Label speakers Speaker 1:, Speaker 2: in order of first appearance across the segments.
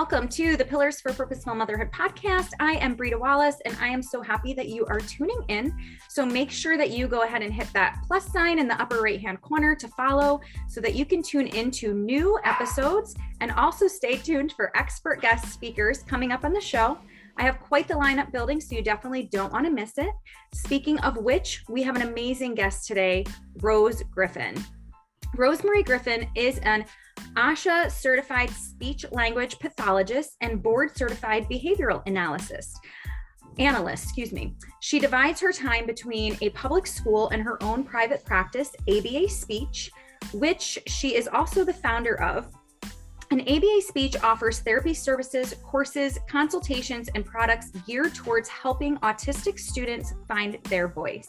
Speaker 1: Welcome to the Pillars for Purposeful Motherhood podcast. I am Britta Wallace, and I am so happy that you are tuning in. So make sure that you go ahead and hit that plus sign in the upper right hand corner to follow so that you can tune into new episodes and also stay tuned for expert guest speakers coming up on the show. I have quite the lineup building, so you definitely don't want to miss it. Speaking of which, we have an amazing guest today, Rose Griffin. Rosemary Griffin is an ASHA certified speech language pathologist and board certified behavioral analysis analyst, excuse me. She divides her time between a public school and her own private practice, ABA Speech, which she is also the founder of. And ABA Speech offers therapy services, courses, consultations, and products geared towards helping autistic students find their voice.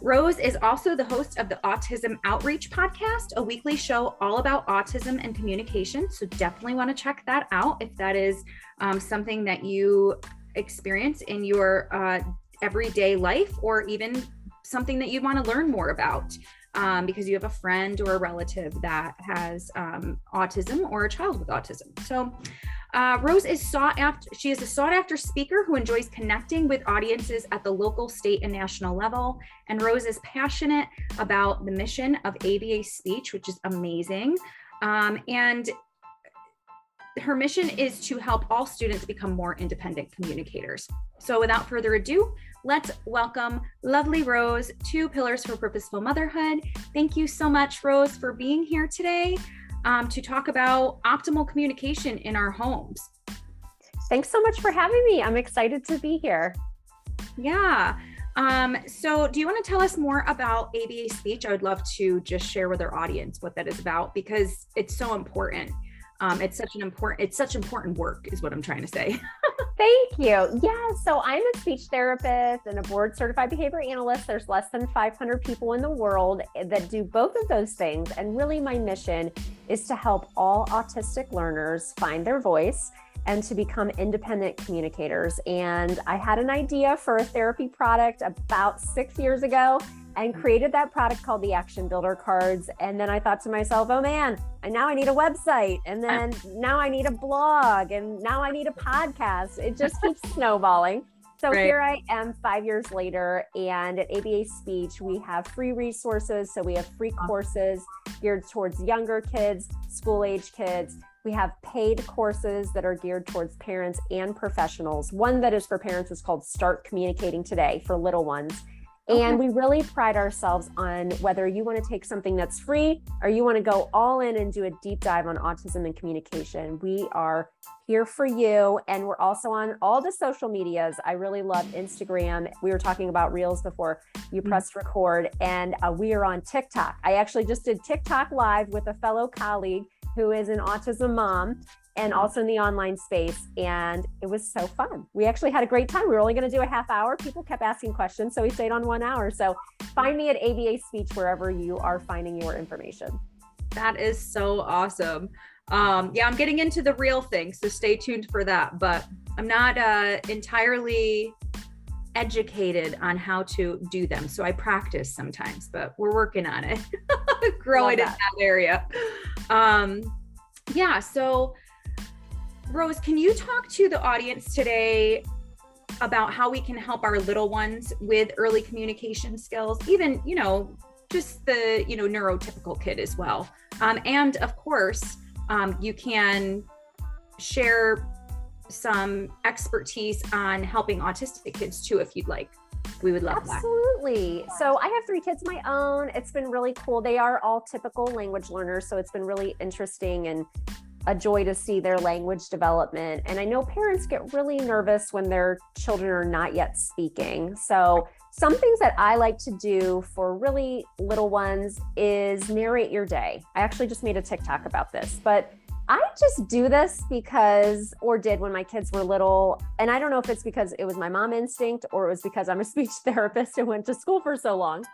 Speaker 1: Rose is also the host of the Autism Outreach podcast, a weekly show all about autism and communication. So definitely want to check that out if that is um, something that you experience in your uh, everyday life or even something that you want to learn more about. Um, because you have a friend or a relative that has um, autism or a child with autism. So, uh, Rose is sought after. She is a sought after speaker who enjoys connecting with audiences at the local, state, and national level. And Rose is passionate about the mission of ABA Speech, which is amazing. Um, and her mission is to help all students become more independent communicators. So, without further ado, let's welcome lovely Rose to Pillars for Purposeful Motherhood. Thank you so much, Rose, for being here today um, to talk about optimal communication in our homes.
Speaker 2: Thanks so much for having me. I'm excited to be here.
Speaker 1: Yeah. Um, so, do you want to tell us more about ABA speech? I would love to just share with our audience what that is about because it's so important. Um, it's such an important, it's such important work, is what I'm trying to say.
Speaker 2: Thank you. Yeah, so I'm a speech therapist and a board certified behavior analyst. There's less than 500 people in the world that do both of those things. And really, my mission is to help all autistic learners find their voice and to become independent communicators. And I had an idea for a therapy product about six years ago and created that product called the Action Builder Cards. And then I thought to myself, oh man, and now I need a website. And then now I need a blog. And now I need a podcast. It just keeps snowballing. So right. here I am five years later, and at ABA Speech, we have free resources. So we have free courses geared towards younger kids, school age kids. We have paid courses that are geared towards parents and professionals. One that is for parents is called Start Communicating Today for little ones. And we really pride ourselves on whether you want to take something that's free or you want to go all in and do a deep dive on autism and communication. We are here for you. And we're also on all the social medias. I really love Instagram. We were talking about Reels before you mm-hmm. pressed record, and uh, we are on TikTok. I actually just did TikTok live with a fellow colleague who is an autism mom and also in the online space. And it was so fun. We actually had a great time. We were only going to do a half hour. People kept asking questions. So we stayed on one hour. So find me at ABA Speech wherever you are finding your information.
Speaker 1: That is so awesome. Um, yeah, I'm getting into the real thing. So stay tuned for that. But I'm not uh, entirely educated on how to do them. So I practice sometimes, but we're working on it, growing in that area. Um, yeah. So Rose, can you talk to the audience today about how we can help our little ones with early communication skills, even, you know, just the, you know, neurotypical kid as well. Um, and of course, um, you can share some expertise on helping autistic kids too, if you'd like. We would love
Speaker 2: Absolutely.
Speaker 1: that.
Speaker 2: So I have three kids my own. It's been really cool. They are all typical language learners. So it's been really interesting and a joy to see their language development. And I know parents get really nervous when their children are not yet speaking. So, some things that I like to do for really little ones is narrate your day. I actually just made a TikTok about this, but I just do this because, or did when my kids were little. And I don't know if it's because it was my mom instinct or it was because I'm a speech therapist and went to school for so long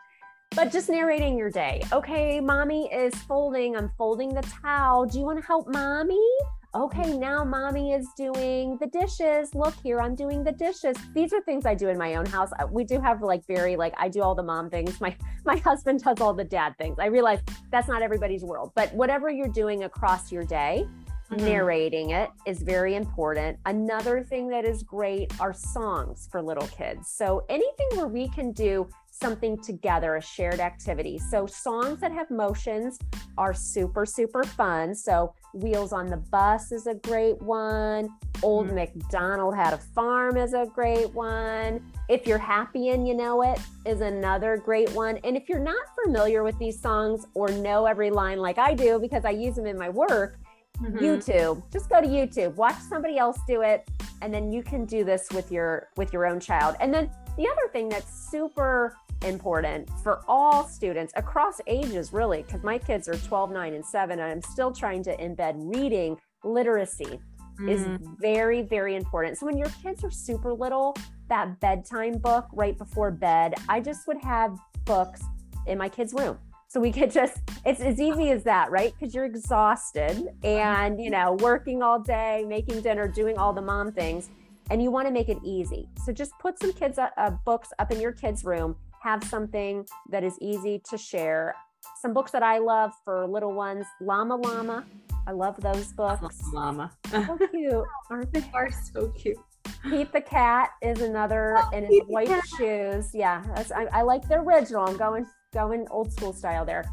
Speaker 2: but just narrating your day. Okay, mommy is folding. I'm folding the towel. Do you want to help mommy? Okay, now mommy is doing the dishes. Look here, I'm doing the dishes. These are things I do in my own house. Uh, we do have like very like I do all the mom things. My my husband does all the dad things. I realize that's not everybody's world, but whatever you're doing across your day, Mm-hmm. Narrating it is very important. Another thing that is great are songs for little kids. So, anything where we can do something together, a shared activity. So, songs that have motions are super, super fun. So, Wheels on the Bus is a great one. Old mm-hmm. MacDonald Had a Farm is a great one. If You're Happy and You Know It is another great one. And if you're not familiar with these songs or know every line like I do, because I use them in my work, mm-hmm. YouTube. Just go to YouTube, watch somebody else do it, and then you can do this with your with your own child. And then the other thing that's super important for all students across ages, really, because my kids are 12, 9, and 7, and I'm still trying to embed reading literacy mm. is very, very important. So when your kids are super little, that bedtime book right before bed, I just would have books in my kids' room so we could just, it's as easy as that, right? Because you're exhausted and, you know, working all day, making dinner, doing all the mom things, and you want to make it easy. So just put some kids' uh, uh, books up in your kids' room, have something that is easy to share. Some books that I love for little ones Llama Llama. I love those books.
Speaker 1: Llama.
Speaker 2: So cute, aren't they?
Speaker 1: Are so cute.
Speaker 2: Pete the Cat is another oh, in his white shoes. Yeah, I, I, like the original. I'm going going old school style there.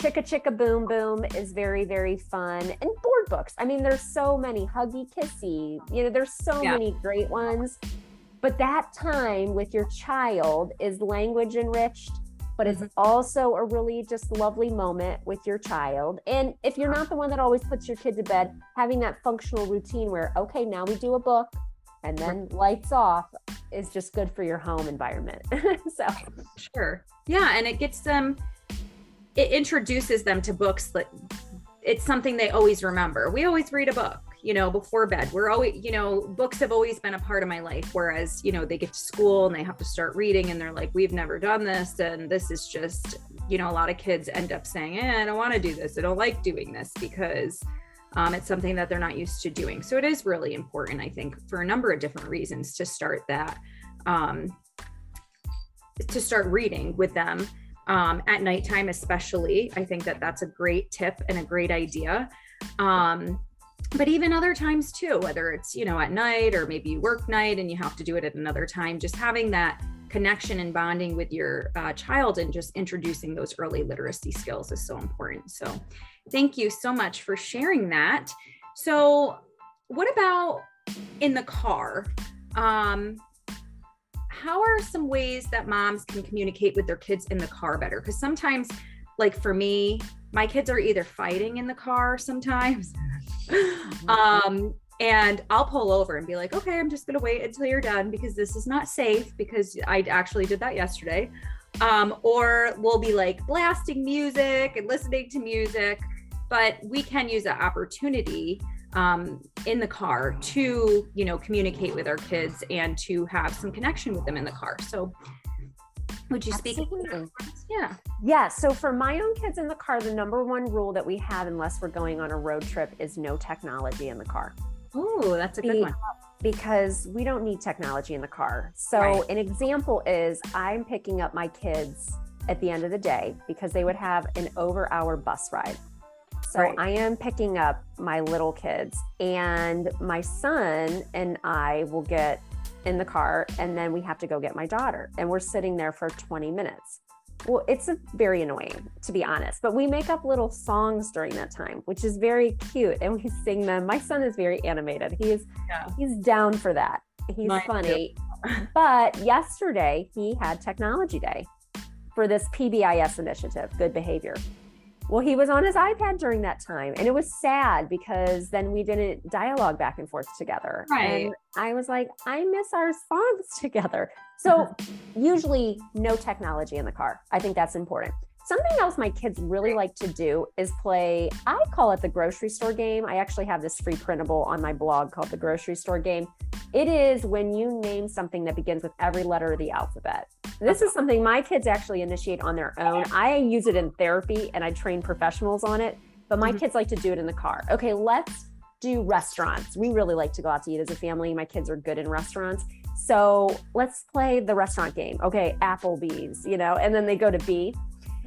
Speaker 2: Chicka Chicka Boom Boom is very, very fun. And board books. I mean, there's so many. Huggy Kissy. You know, there's so yeah. many great ones. But that time with your child is language enriched, but it's mm-hmm. also a really just lovely moment with your child. And if you're not the one that always puts your kid to bed, having that functional routine where, okay, now we do a book and then lights off is just good for your home environment. so,
Speaker 1: sure. Yeah. And it gets them, it introduces them to books that it's something they always remember. We always read a book, you know, before bed. We're always, you know, books have always been a part of my life. Whereas, you know, they get to school and they have to start reading and they're like, we've never done this. And this is just, you know, a lot of kids end up saying, eh, I don't want to do this. I don't like doing this because um, it's something that they're not used to doing. So it is really important, I think, for a number of different reasons to start that, um, to start reading with them um, at nighttime, especially. I think that that's a great tip and a great idea. Um, but even other times too, whether it's, you know, at night or maybe you work night and you have to do it at another time, just having that connection and bonding with your uh, child and just introducing those early literacy skills is so important. So, thank you so much for sharing that. So, what about in the car? Um, how are some ways that moms can communicate with their kids in the car better? Because sometimes, like for me, my kids are either fighting in the car sometimes. Um, and I'll pull over and be like, okay, I'm just going to wait until you're done because this is not safe because I actually did that yesterday. Um, or we'll be like blasting music and listening to music, but we can use that opportunity um, in the car to, you know, communicate with our kids and to have some connection with them in the car. So, would you speak?
Speaker 2: Yeah. Yeah. So for my own kids in the car, the number one rule that we have, unless we're going on a road trip, is no technology in the car.
Speaker 1: Oh, that's a good Be- one.
Speaker 2: Because we don't need technology in the car. So, right. an example is I'm picking up my kids at the end of the day because they would have an over hour bus ride. So right. I am picking up my little kids, and my son and I will get in the car, and then we have to go get my daughter, and we're sitting there for 20 minutes. Well, it's a, very annoying, to be honest, but we make up little songs during that time, which is very cute, and we sing them. My son is very animated. He is yeah. he's down for that. He's Mine funny. but yesterday he had technology day for this PBIS initiative, good behavior. Well, he was on his iPad during that time. And it was sad because then we didn't dialogue back and forth together.
Speaker 1: Right. And
Speaker 2: I was like, I miss our songs together. So, usually, no technology in the car. I think that's important. Something else my kids really like to do is play, I call it the grocery store game. I actually have this free printable on my blog called the grocery store game. It is when you name something that begins with every letter of the alphabet. This is something my kids actually initiate on their own. I use it in therapy and I train professionals on it, but my mm-hmm. kids like to do it in the car. Okay, let's do restaurants. We really like to go out to eat as a family. My kids are good in restaurants. So let's play the restaurant game. Okay, Applebee's, you know, and then they go to B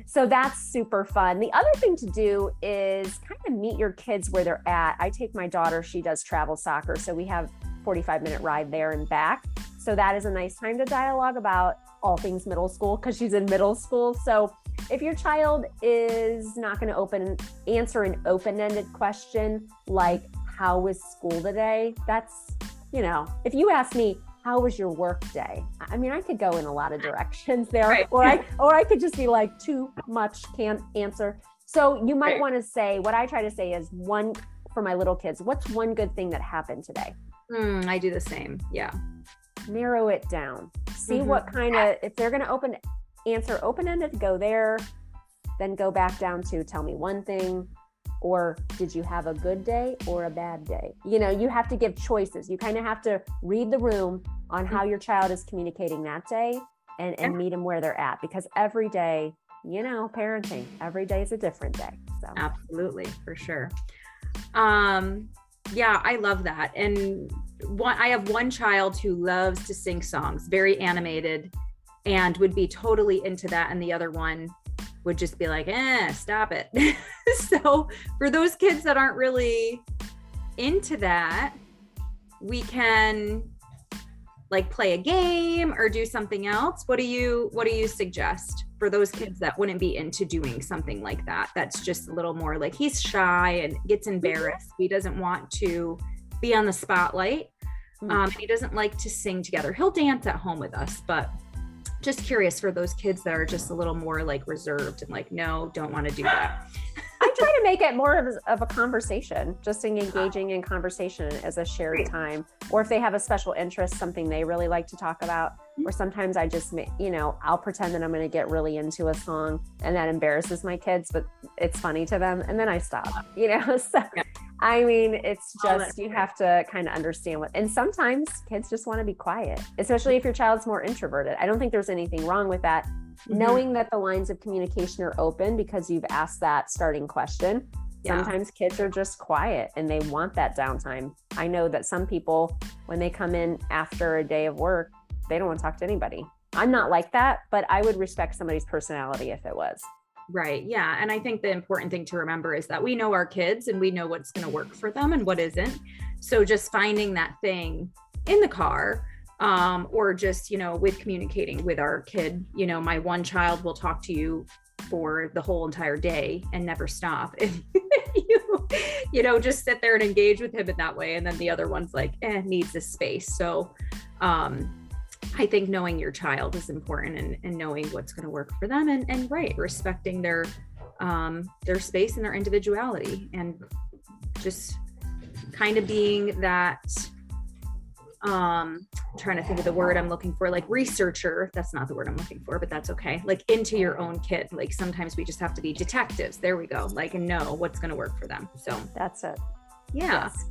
Speaker 2: so that's super fun. The other thing to do is kind of meet your kids where they're at. I take my daughter, she does travel soccer. So we have 45 minute ride there and back. So that is a nice time to dialogue about all things middle school because she's in middle school. So if your child is not going to open answer an open-ended question like how was school today, that's you know, if you ask me how was your work day? I mean, I could go in a lot of directions there, right. or I or I could just be like too much can't answer. So you might right. want to say what I try to say is one for my little kids. What's one good thing that happened today?
Speaker 1: Mm, I do the same. Yeah.
Speaker 2: Narrow it down. See mm-hmm. what kind of if they're going to open answer open ended, go there. Then go back down to tell me one thing or did you have a good day or a bad day? You know, you have to give choices. You kind of have to read the room on how your child is communicating that day and, and meet them where they're at because every day, you know, parenting, every day is a different day. So
Speaker 1: absolutely, for sure. Um, yeah, I love that. And one, I have one child who loves to sing songs, very animated, and would be totally into that. And the other one would just be like, eh, stop it. so for those kids that aren't really into that, we can like play a game or do something else. What do you what do you suggest for those kids that wouldn't be into doing something like that? That's just a little more like he's shy and gets embarrassed. He doesn't want to be on the spotlight. Hmm. Um, he doesn't like to sing together. He'll dance at home with us, but just curious for those kids that are just a little more like reserved and like, no, don't want to do that.
Speaker 2: I try to make it more of a, of a conversation, just in engaging in conversation as a shared time. Or if they have a special interest, something they really like to talk about. Mm-hmm. Or sometimes I just, you know, I'll pretend that I'm going to get really into a song and that embarrasses my kids, but it's funny to them. And then I stop, you know? So. I mean, it's just you have to kind of understand what, and sometimes kids just want to be quiet, especially if your child's more introverted. I don't think there's anything wrong with that. Mm-hmm. Knowing that the lines of communication are open because you've asked that starting question. Yeah. Sometimes kids are just quiet and they want that downtime. I know that some people, when they come in after a day of work, they don't want to talk to anybody. I'm not like that, but I would respect somebody's personality if it was.
Speaker 1: Right. Yeah. And I think the important thing to remember is that we know our kids and we know what's going to work for them and what isn't. So just finding that thing in the car um, or just, you know, with communicating with our kid, you know, my one child will talk to you for the whole entire day and never stop. You, you know, just sit there and engage with him in that way. And then the other one's like, eh, needs a space. So, um, I think knowing your child is important and, and knowing what's going to work for them and, and right, respecting their um, their space and their individuality and just kind of being that um I'm trying to think of the word I'm looking for, like researcher. That's not the word I'm looking for, but that's okay. Like into your own kid. Like sometimes we just have to be detectives. There we go. Like and know what's going to work for them. So
Speaker 2: that's it.
Speaker 1: Yeah. Yes.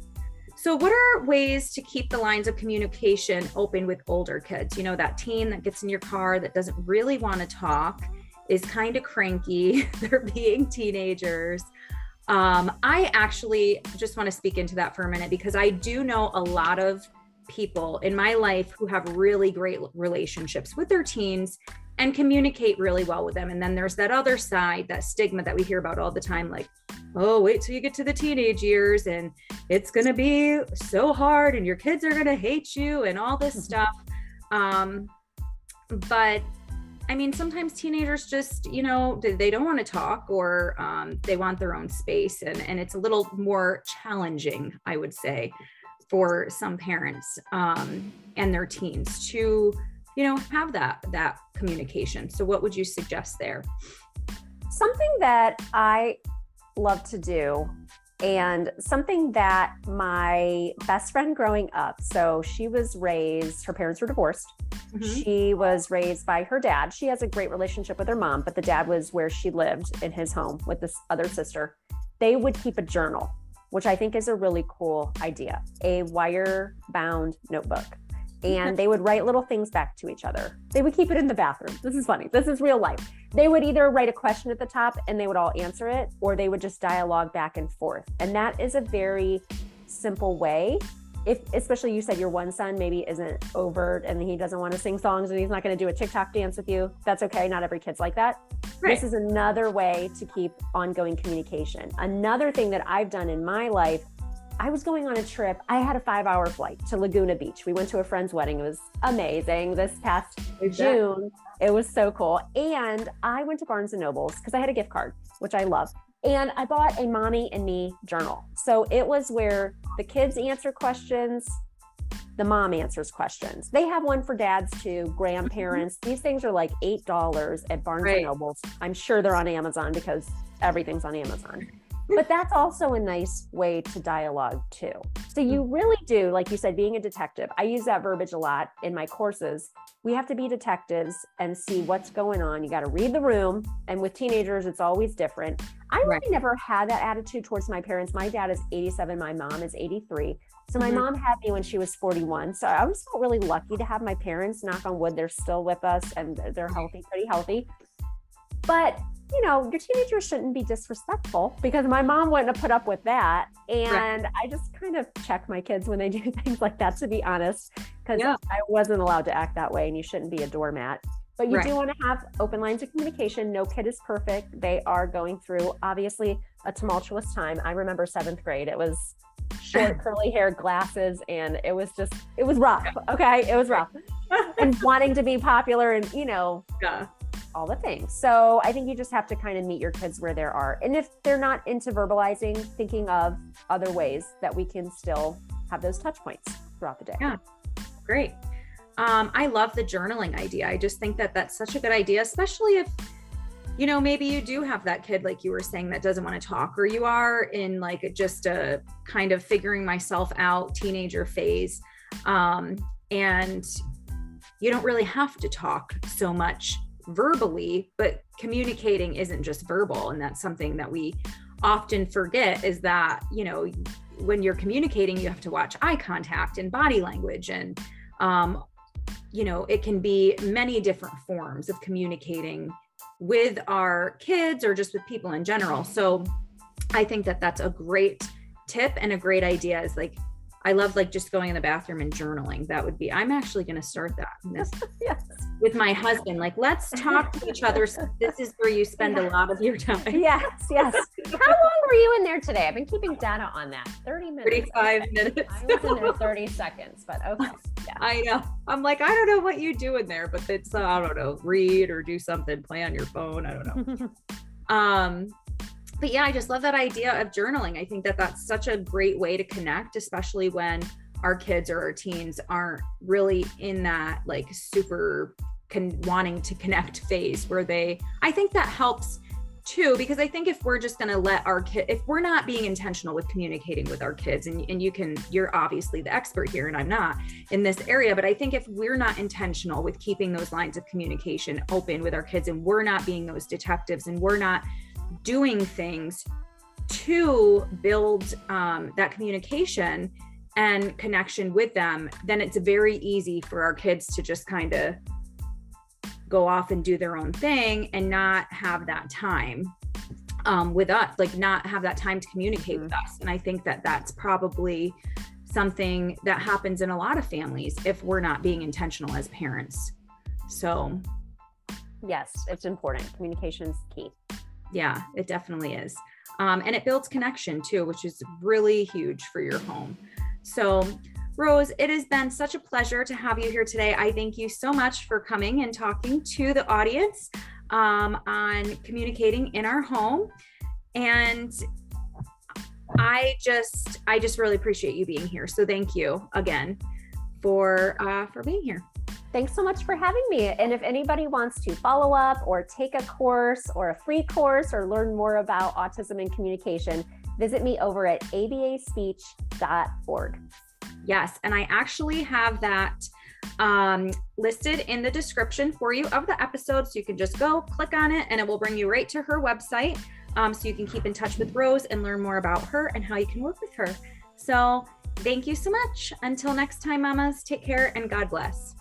Speaker 1: So, what are ways to keep the lines of communication open with older kids? You know, that teen that gets in your car that doesn't really want to talk, is kind of cranky, they're being teenagers. Um, I actually just want to speak into that for a minute because I do know a lot of people in my life who have really great relationships with their teens and communicate really well with them. And then there's that other side, that stigma that we hear about all the time like, oh, wait till you get to the teenage years and it's going to be so hard and your kids are going to hate you and all this mm-hmm. stuff. Um, but I mean, sometimes teenagers just, you know, they don't want to talk or um, they want their own space. And, and it's a little more challenging, I would say, for some parents um, and their teens to you know have that that communication so what would you suggest there
Speaker 2: something that i love to do. And something that my best friend growing up so she was raised her parents were divorced. Mm-hmm. she was raised by her dad. She has a great relationship with her mom but the dad was where she lived in his home with this other sister. They would keep a journal which i think is a really cool idea a wire bound notebook and they would write little things back to each other. They would keep it in the bathroom. This is funny. This is real life. They would either write a question at the top and they would all answer it, or they would just dialogue back and forth. And that is a very simple way. If especially you said your one son maybe isn't overt and he doesn't want to sing songs and he's not going to do a TikTok dance with you, that's okay. Not every kid's like that. Right. This is another way to keep ongoing communication. Another thing that I've done in my life I was going on a trip. I had a five hour flight to Laguna Beach. We went to a friend's wedding. It was amazing this past June. It was so cool. And I went to Barnes and Nobles because I had a gift card, which I love. And I bought a mommy and me journal. So it was where the kids answer questions, the mom answers questions. They have one for dads too, grandparents. These things are like $8 at Barnes right. and Nobles. I'm sure they're on Amazon because everything's on Amazon but that's also a nice way to dialogue too. So you really do, like you said, being a detective. I use that verbiage a lot in my courses. We have to be detectives and see what's going on. You got to read the room. And with teenagers, it's always different. I really right. never had that attitude towards my parents. My dad is 87, my mom is 83. So my mm-hmm. mom had me when she was 41. So I was felt really lucky to have my parents, knock on wood, they're still with us and they're healthy, pretty healthy. But you know, your teenagers shouldn't be disrespectful because my mom wouldn't have put up with that. And right. I just kind of check my kids when they do things like that, to be honest, because yeah. I wasn't allowed to act that way and you shouldn't be a doormat. But you right. do want to have open lines of communication. No kid is perfect. They are going through, obviously, a tumultuous time. I remember seventh grade. It was short, curly hair, glasses, and it was just, it was rough. Okay. It was rough. and wanting to be popular and, you know, yeah all the things. So I think you just have to kind of meet your kids where they are. And if they're not into verbalizing, thinking of other ways that we can still have those touch points throughout the day.
Speaker 1: Yeah, great. Um, I love the journaling idea. I just think that that's such a good idea, especially if, you know, maybe you do have that kid, like you were saying, that doesn't want to talk, or you are in like just a kind of figuring myself out teenager phase. Um, and you don't really have to talk so much verbally, but communicating isn't just verbal. And that's something that we often forget is that, you know, when you're communicating, you have to watch eye contact and body language. And, um, you know, it can be many different forms of communicating with our kids or just with people in general. So I think that that's a great tip and a great idea is like I love like just going in the bathroom and journaling. That would be, I'm actually going to start that this, yes. with my husband. Like, let's talk to each other. This is where you spend a lot of your time.
Speaker 2: Yes, yes. How long were you in there today? I've been keeping data on that. 30 minutes.
Speaker 1: 35 minutes.
Speaker 2: I was in there 30 seconds, but okay.
Speaker 1: Yeah. I know. I'm like, I don't know what you do in there, but it's, uh, I don't know, read or do something, play on your phone. I don't know. um, but yeah, I just love that idea of journaling. I think that that's such a great way to connect, especially when our kids or our teens aren't really in that like super con- wanting to connect phase where they, I think that helps too because i think if we're just going to let our kid if we're not being intentional with communicating with our kids and, and you can you're obviously the expert here and i'm not in this area but i think if we're not intentional with keeping those lines of communication open with our kids and we're not being those detectives and we're not doing things to build um, that communication and connection with them, then it's very easy for our kids to just kind of go off and do their own thing and not have that time um, with us, like not have that time to communicate mm-hmm. with us. And I think that that's probably something that happens in a lot of families if we're not being intentional as parents. So,
Speaker 2: yes, it's important. Communication is key
Speaker 1: yeah, it definitely is. Um, and it builds connection too, which is really huge for your home. So, Rose, it has been such a pleasure to have you here today. I thank you so much for coming and talking to the audience um, on communicating in our home. And I just, I just really appreciate you being here. So thank you again for uh, for being here.
Speaker 2: Thanks so much for having me. And if anybody wants to follow up or take a course or a free course or learn more about autism and communication, visit me over at abaspeech.org.
Speaker 1: Yes, and I actually have that um, listed in the description for you of the episode. So you can just go click on it and it will bring you right to her website. Um, so you can keep in touch with Rose and learn more about her and how you can work with her. So thank you so much. Until next time, mamas, take care and God bless.